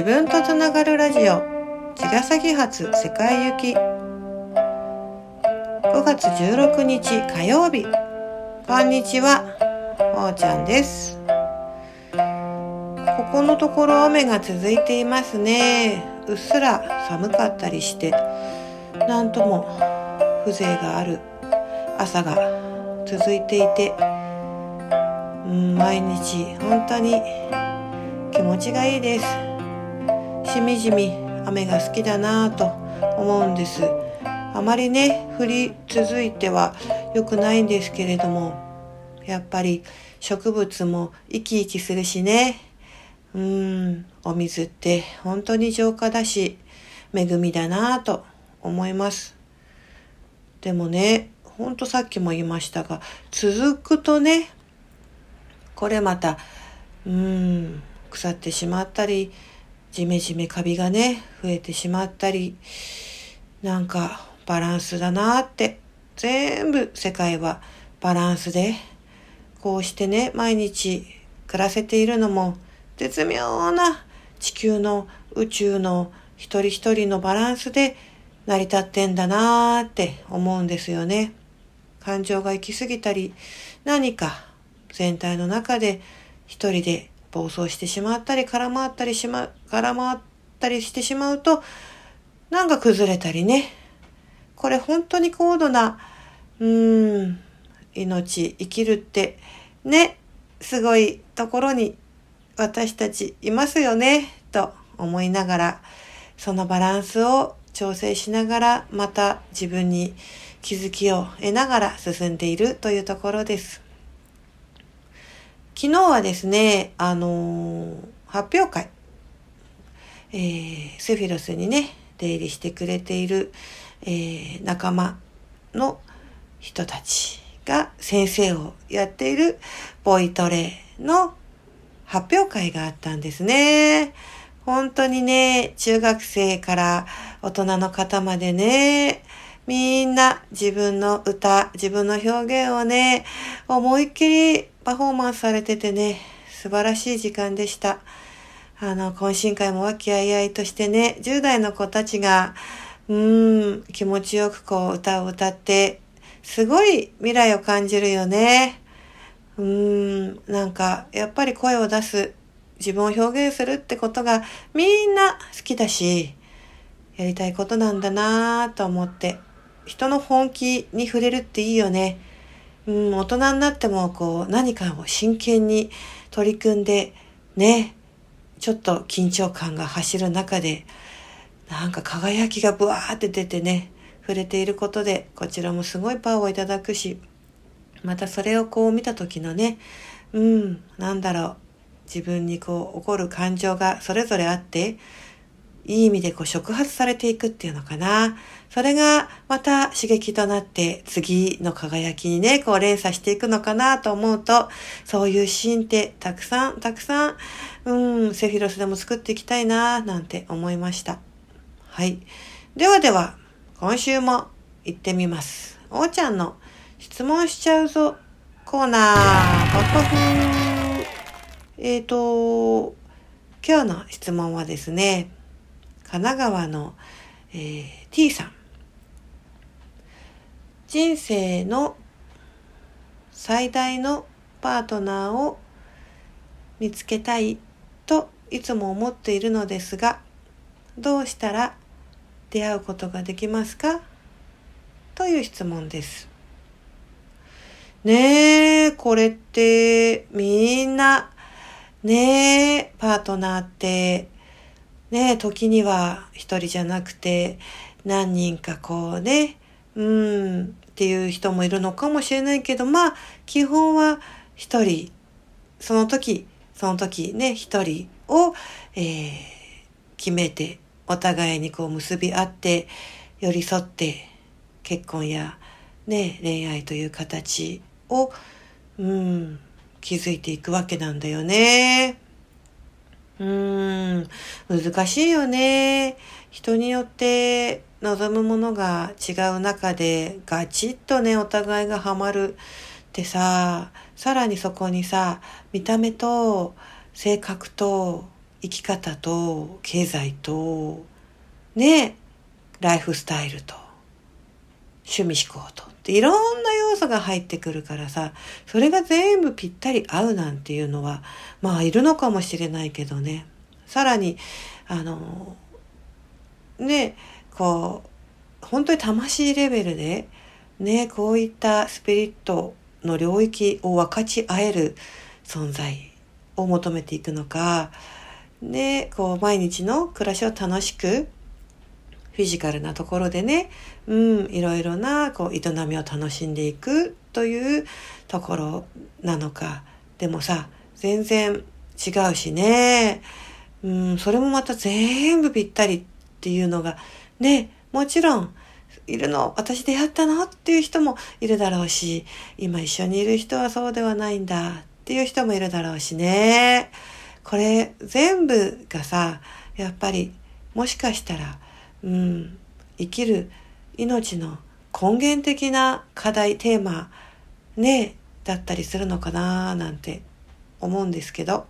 自分とつながるラジオ。茅ヶ崎発世界行き。5月16日火曜日。こんにちは。おーちゃんです。ここのところ雨が続いていますね。うっすら寒かったりして。なんとも風情がある朝が続いていて。うん毎日本当に気持ちがいいです。しみじみ雨が好きだなぁと思うんです。あまりね降り続いては良くないんですけれどもやっぱり植物も生き生きするしね。うんお水って本当に浄化だし恵みだなぁと思います。でもねほんとさっきも言いましたが続くとねこれまたうん腐ってしまったりじめじめカビがね増えてしまったりなんかバランスだなって全部世界はバランスでこうしてね毎日暮らせているのも絶妙な地球の宇宙の一人一人のバランスで成り立ってんだなーって思うんですよね。感情が行き過ぎたり何か全体の中で一人で暴走してしまったり空回ったりしま空回ったりしてしまうとなんか崩れたりねこれ本当に高度なうーん命生きるってねすごいところに私たちいますよねと思いながらそのバランスを調整しながらまた自分に気づきを得ながら進んでいるというところです。昨日はですね、あのー、発表会、えー、セフィロスにね、出入りしてくれている、えー、仲間の人たちが先生をやっているボイトレの発表会があったんですね。本当にね、中学生から大人の方までね、みんな自分の歌、自分の表現をね、思いっきりパフォーマンスされててね、素晴らしい時間でした。あの、懇親会も和気あいあいとしてね、10代の子たちが、うーん、気持ちよくこう歌を歌って、すごい未来を感じるよね。うーん、なんか、やっぱり声を出す、自分を表現するってことがみんな好きだし、やりたいことなんだなぁと思って、人の本気に触れるっていいよね。うん、大人になってもこう何かを真剣に取り組んでね、ちょっと緊張感が走る中で、なんか輝きがブワーって出てね、触れていることで、こちらもすごいパワーをいただくし、またそれをこう見た時のね、うん、なんだろう、自分にこう起こる感情がそれぞれあって、いい意味でこう触発されていくっていうのかな。それがまた刺激となって次の輝きにね、こう連鎖していくのかなと思うと、そういうシーンってたくさんたくさん、うん、セフィロスでも作っていきたいななんて思いました。はい。ではでは、今週も行ってみます。おーちゃんの質問しちゃうぞコーナー、パッパフ。えっ、ー、と、今日の質問はですね、神奈川の、えー、T さん。人生の最大のパートナーを見つけたいといつも思っているのですが、どうしたら出会うことができますか？という質問です。ねえ、これってみんな、ねえ、パートナーってねえ、時には一人じゃなくて何人かこうね、うん、っていう人もいるのかもしれないけど、まあ、基本は一人、その時、その時ね、一人を、えー、決めて、お互いにこう結び合って、寄り添って、結婚やね、恋愛という形を、うん、築いていくわけなんだよね。うーん、難しいよね。人によって望むものが違う中でガチッとね、お互いがハマるってさ、さらにそこにさ、見た目と性格と生き方と経済とねライフスタイルと趣味思考と。っていろんな要素が入ってくるからさそれが全部ぴったり合うなんていうのはまあいるのかもしれないけどね。さらにあのねこう本当に魂レベルでねこういったスピリットの領域を分かち合える存在を求めていくのかねこう毎日の暮らしを楽しくフィジカルなところでね、うん、いろいろなこう営みを楽しんでいくというところなのか。でもさ、全然違うしね。うん、それもまた全部ぴったりっていうのが、ね、もちろん、いるの私出会ったのっていう人もいるだろうし、今一緒にいる人はそうではないんだっていう人もいるだろうしね。これ全部がさ、やっぱりもしかしたらうん、生きる命の根源的な課題テーマねだったりするのかななんて思うんですけど。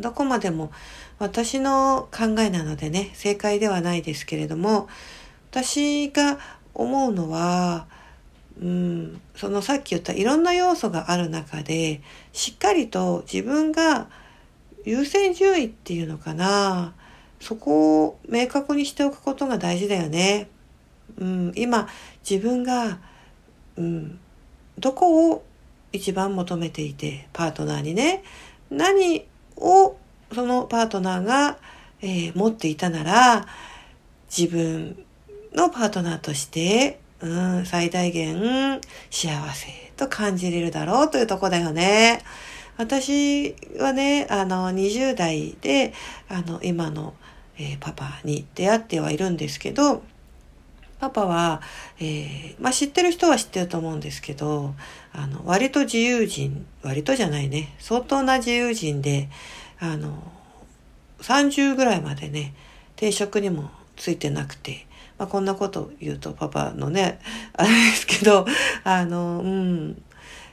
どこまでも私の考えなのでね正解ではないですけれども私が思うのはうん、そのさっき言ったいろんな要素がある中でしっかりと自分が優先順位っていうのかな。そこを明確にしておくことが大事だよね。うん、今自分が、うん、どこを一番求めていてパートナーにね何をそのパートナーが、えー、持っていたなら自分のパートナーとして、うん、最大限幸せと感じれるだろうというとこだよね。私はね、あの、20代で、あの、今のえー、パパに出会ってはいるんですけど、パパは、えー、まあ、知ってる人は知ってると思うんですけど、あの、割と自由人、割とじゃないね、相当な自由人で、あの、30ぐらいまでね、定職にもついてなくて、まあ、こんなこと言うとパパのね、あれですけど、あの、うん、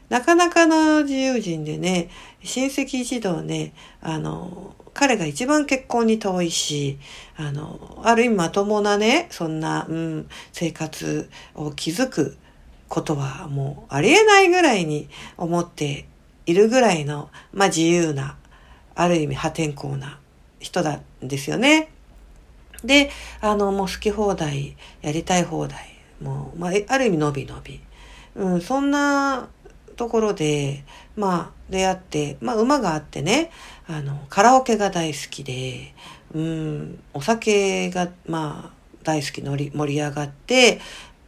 なかなかの自由人でね、親戚一同ね、あの、彼が一番結婚に遠いし、あの、ある意味まともなね、そんな、うん、生活を築くことはもうありえないぐらいに思っているぐらいの、まあ自由な、ある意味破天荒な人なんですよね。で、あの、もう好き放題、やりたい放題、もう、まあ、ある意味伸び伸び。うん、そんなところで、まあ、出会って、まあ、馬があってね、あの、カラオケが大好きで、うん、お酒が、まあ、大好きのり盛り上がって、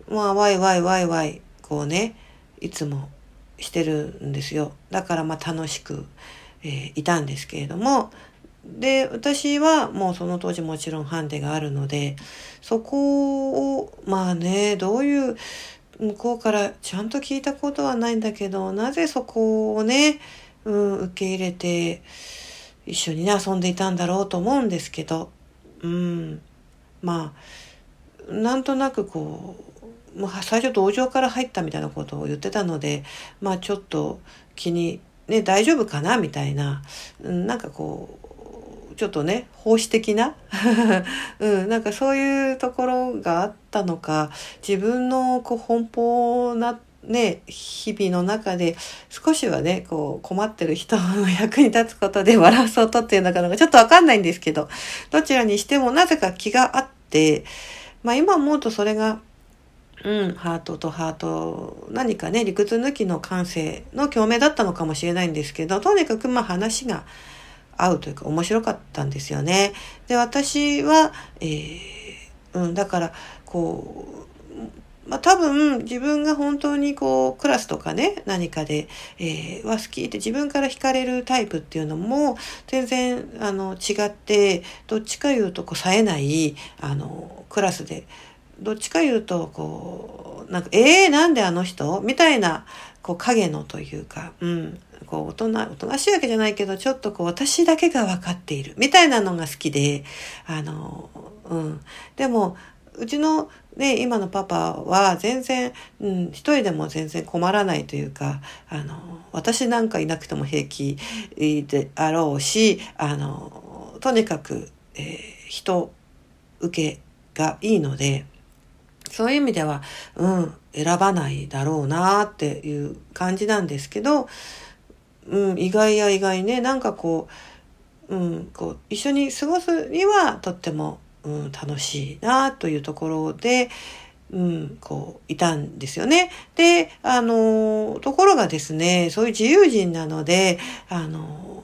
まあ、ワイワイワイワイ、こうね、いつもしてるんですよ。だから、まあ、楽しく、えー、いたんですけれども、で、私はもうその当時もちろんハンデがあるので、そこを、まあね、どういう、向こうからちゃんと聞いたことはないんだけど、なぜそこをね、うん、受け入れて、一緒にね、遊んでいたんだろうと思うんですけど、うん、まあ、なんとなくこう、もう最初同情から入ったみたいなことを言ってたので、まあちょっと気に、ね、大丈夫かなみたいな、なんかこう、ちょっとね、奉仕的な？うん、なんかそういうところがあったのか、自分のこう奔放なね、日々の中で少しはね、こう困ってる人の役に立つことで笑わそうとっていうのかなちょっとわかんないんですけど、どちらにしてもなぜか気があって、まあ今思うとそれがうん、ハートとハート、何かね、理屈抜きの感性の共鳴だったのかもしれないんですけど、とにかくまあ話が合うというか面白かったんですよね。で、私は、えー、うん、だから、こう、まあ、多分自分が本当にこうクラスとかね何かで、えー、は好きって自分から惹かれるタイプっていうのも全然あの違ってどっちかいうとこう冴えないあのクラスでどっちかいうとこうなんか「えー、なんであの人?」みたいなこう影のというか、うん、こう、大人、おとなしいわけじゃないけど、ちょっとこう、私だけが分かっている、みたいなのが好きで、あの、うん。でも、うちのね、今のパパは全然、うん、一人でも全然困らないというか、あの、私なんかいなくても平気であろうし、あの、とにかく、えー、人受けがいいので、そういう意味では、うん、選ばないだろうなっていう感じなんですけど、うん、意外や意外ね、なんかこう、うん、こう、一緒に過ごすにはとってもうん、楽しいなというところで、うん、こう、いたんですよね。で、あの、ところがですね、そういう自由人なので、あの、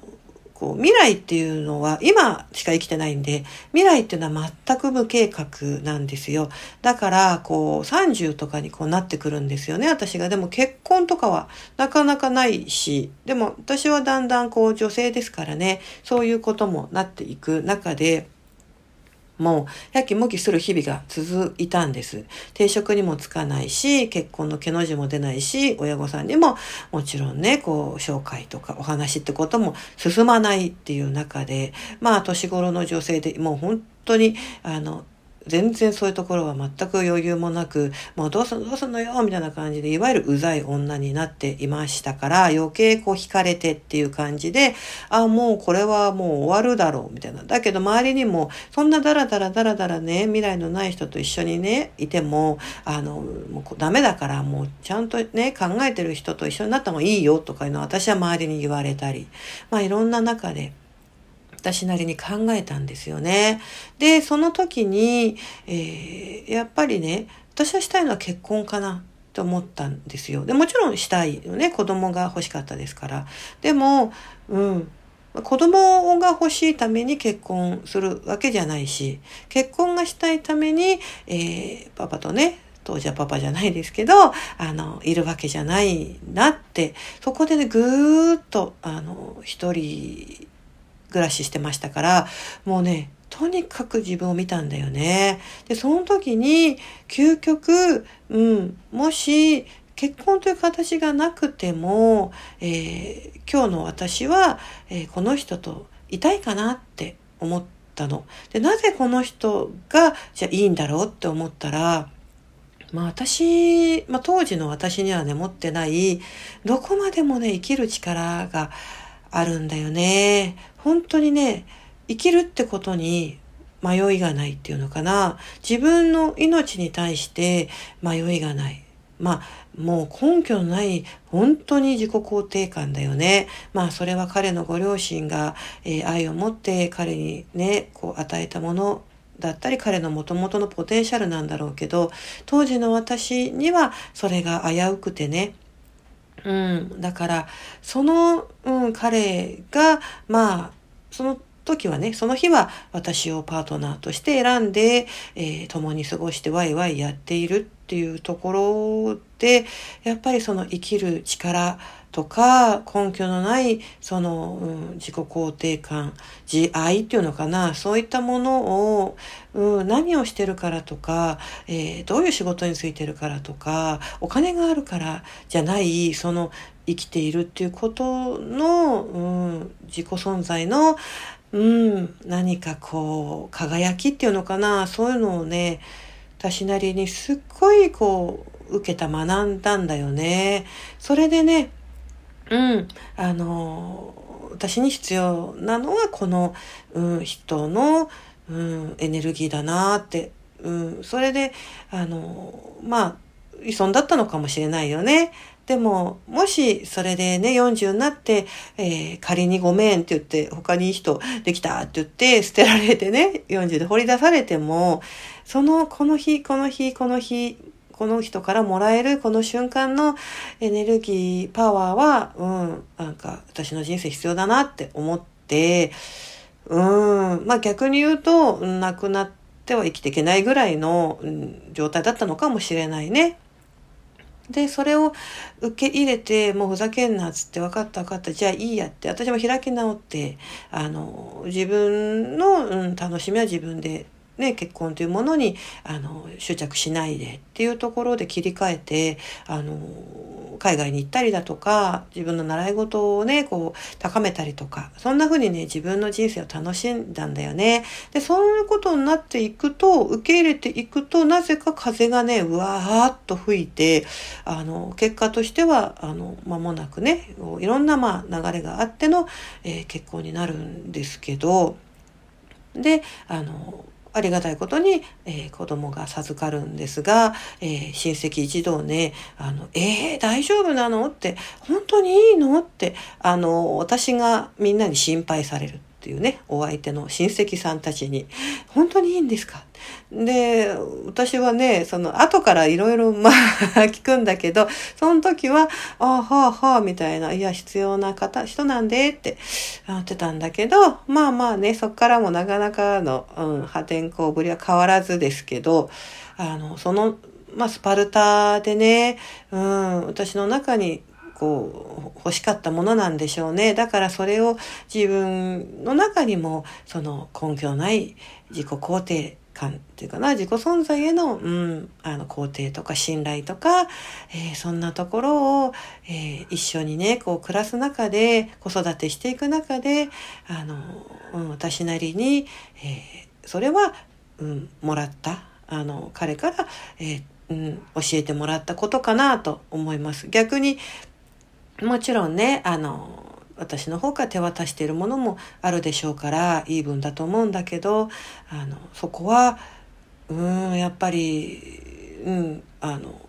こう、未来っていうのは今しか生きてないんで、未来っていうのは全く無計画なんですよ。だから、こう、30とかにこうなってくるんですよね、私が。でも結婚とかはなかなかないし、でも私はだんだんこう女性ですからね、そういうこともなっていく中で、もう、やきもきする日々が続いたんです。定職にもつかないし、結婚の毛の字も出ないし、親御さんにももちろんね、こう、紹介とかお話ってことも進まないっていう中で、まあ、年頃の女性でもう本当に、あの、全然そういうところは全く余裕もなく、もうどうすんのどうすんのよみたいな感じで、いわゆるうざい女になっていましたから、余計こう惹かれてっていう感じで、あ、もうこれはもう終わるだろうみたいな。だけど周りにも、そんなダラダラダラダラね、未来のない人と一緒にね、いても、あの、もうダメだから、もうちゃんとね、考えてる人と一緒になった方がいいよとかいうのは私は周りに言われたり、まあいろんな中で、私なりに考えたんですよね。で、その時に、えー、やっぱりね、私はしたいのは結婚かなって思ったんですよ。で、もちろんしたいよね。子供が欲しかったですから。でも、うん。子供が欲しいために結婚するわけじゃないし、結婚がしたいために、えー、パパとね、当時はパパじゃないですけど、あの、いるわけじゃないなって、そこでね、ぐーっと、あの、一人暮らししてましたから、もうね、とにかく自分を見たんだよね。で、その時に、究極、うん、もし、結婚という形がなくても、えー、今日の私は、えー、この人といたいかなって思ったの。で、なぜこの人が、じゃいいんだろうって思ったら、まあ私、まあ当時の私にはね、持ってない、どこまでもね、生きる力があるんだよね。本当にね、生きるってことに迷いがないっていうのかな。自分の命に対して迷いがない。まあ、もう根拠のない本当に自己肯定感だよね。まあ、それは彼のご両親が、えー、愛を持って彼にね、こう与えたものだったり彼の元々のポテンシャルなんだろうけど、当時の私にはそれが危うくてね、うん、だから、その、うん、彼が、まあ、その時はね、その日は私をパートナーとして選んで、えー、共に過ごしてワイワイやっているっていうところで、やっぱりその生きる力とか、根拠のない、その、うん、自己肯定感、自愛っていうのかな、そういったものを、うん、何をしてるからとか、えー、どういう仕事についてるからとか、お金があるからじゃない、その、生きているっていうことの、うん、自己存在の、うん、何かこう、輝きっていうのかな、そういうのをね、私なりにすっごいこう、受けた、学んだんだよね。それでね、うん、あの、私に必要なのはこの、うん、人の、うん、エネルギーだなって、うん、それで、あの、まあ、依存だったのかもしれないよね。でも、もしそれでね、40になって、えー、仮にごめんって言って、他にいい人できたって言って、捨てられてね、40で掘り出されても、その、この日、この日、この日、この人からもらえるこの瞬間のエネルギー、パワーは、うん、なんか私の人生必要だなって思って、うん、まあ逆に言うと、亡くなっては生きていけないぐらいの、うん、状態だったのかもしれないね。で、それを受け入れて、もうふざけんなっつって、分かった分かった、じゃあいいやって、私も開き直って、あの、自分の、うん、楽しみは自分でね、結婚というものにあの執着しないでっていうところで切り替えてあの海外に行ったりだとか自分の習い事をねこう高めたりとかそんな風にね自分の人生を楽しんだんだよね。でそういうことになっていくと受け入れていくとなぜか風がねうわーっと吹いてあの結果としてはあの間もなくねいろんなまあ流れがあっての、えー、結婚になるんですけどであのありがたいことに、えー、子供が授かるんですが、えー、親戚一同ね、あの、えー、大丈夫なの？って、本当にいいの？って、あの、私がみんなに心配される。っていうね、お相手の親戚さんたちに、本当にいいんですか？で、私はね、その後からいろいろまあ 聞くんだけど、その時は、ああ、はあ、はあ、みたいな、いや、必要な方、人なんでって思ってたんだけど、まあまあね、そっからもなかなかの、うん、破天荒ぶりは変わらずですけど、あの、その、まあ、スパルタでね、うん、私の中にこう欲しかったものなんでしょうね。だからそれを自分の中にもその根拠のない自己肯定感っていうかな自己存在への,、うん、あの肯定とか信頼とか、えー、そんなところを、えー、一緒にねこう暮らす中で子育てしていく中であの、うん、私なりに、えー、それは、うん、もらったあの彼から、えうん、教えてもらったことかなと思います。逆にもちろんね、あの、私の方から手渡しているものもあるでしょうから、いい分だと思うんだけど、あの、そこは、うん、やっぱり、うん、あの、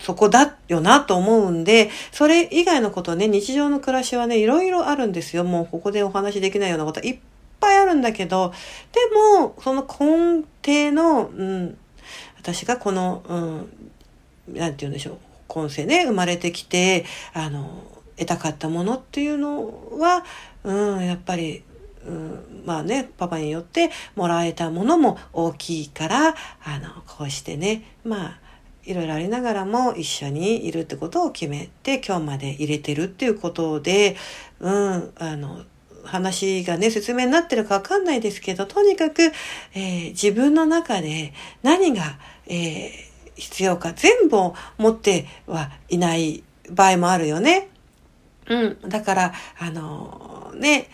そこだよなと思うんで、それ以外のことね、日常の暮らしはね、いろいろあるんですよ。もうここでお話できないようなこといっぱいあるんだけど、でも、その根底の、うん、私がこの、うん、なんて言うんでしょう。今世ね、生まれてきて、あの、得たかったものっていうのは、うん、やっぱり、うん、まあね、パパによってもらえたものも大きいから、あの、こうしてね、まあ、いろいろありながらも一緒にいるってことを決めて今日まで入れてるっていうことで、うん、あの、話がね、説明になってるかわかんないですけど、とにかく、えー、自分の中で何が、えー必要か全部を持ってはいない場合もあるよね。うん。だから、あのー、ね、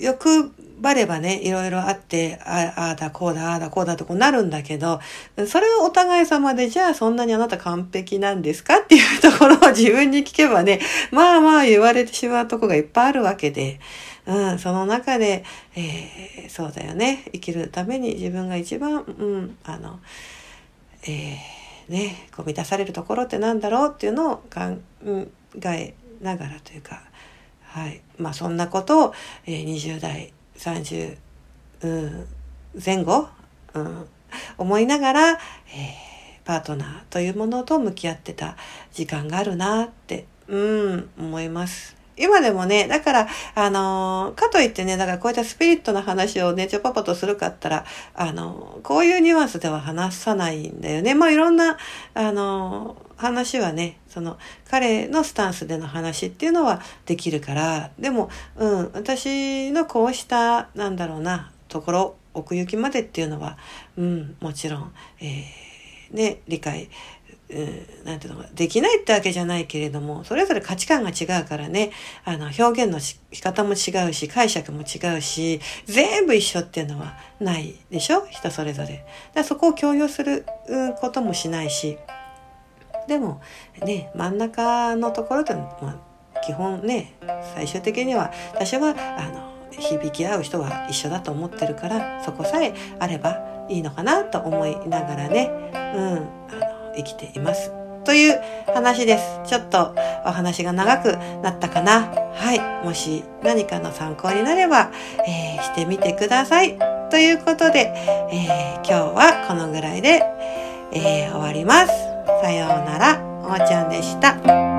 欲張ればね、いろいろあって、ああだ、こうだ、ああだ、こうだとこうなるんだけど、それはお互い様で、じゃあそんなにあなた完璧なんですかっていうところを自分に聞けばね、まあまあ言われてしまうとこがいっぱいあるわけで、うん、その中で、えー、そうだよね、生きるために自分が一番、うん、あの、えー、ね、こう満たされるところってなんだろうっていうのを考えながらというか、はい。まあそんなことを、えー、20代、30、うん、前後、うん、思いながら、えー、パートナーというものと向き合ってた時間があるなって、うん、思います。今でもね、だから、あのー、かといってね、だからこういったスピリットの話をね、ちょパパとするかったら、あのー、こういうニュアンスでは話さないんだよね。まあいろんな、あのー、話はね、その、彼のスタンスでの話っていうのはできるから、でも、うん、私のこうした、なんだろうな、ところ、奥行きまでっていうのは、うん、もちろん、えー、ね、理解うん、なんていうのかできないってわけじゃないけれども、それぞれ価値観が違うからね、あの、表現の仕方も違うし、解釈も違うし、全部一緒っていうのはないでしょ？人それぞれ。だそこを強要することもしないし、でも、ね、真ん中のところで、まあ、基本ね、最終的には、私は、あの、響き合う人は一緒だと思ってるから、そこさえあればいいのかなと思いながらね、うん、生きています。という話です。ちょっとお話が長くなったかな。はい。もし何かの参考になれば、えー、してみてください。ということで、えー、今日はこのぐらいで、えー、終わります。さようなら。おーちゃんでした。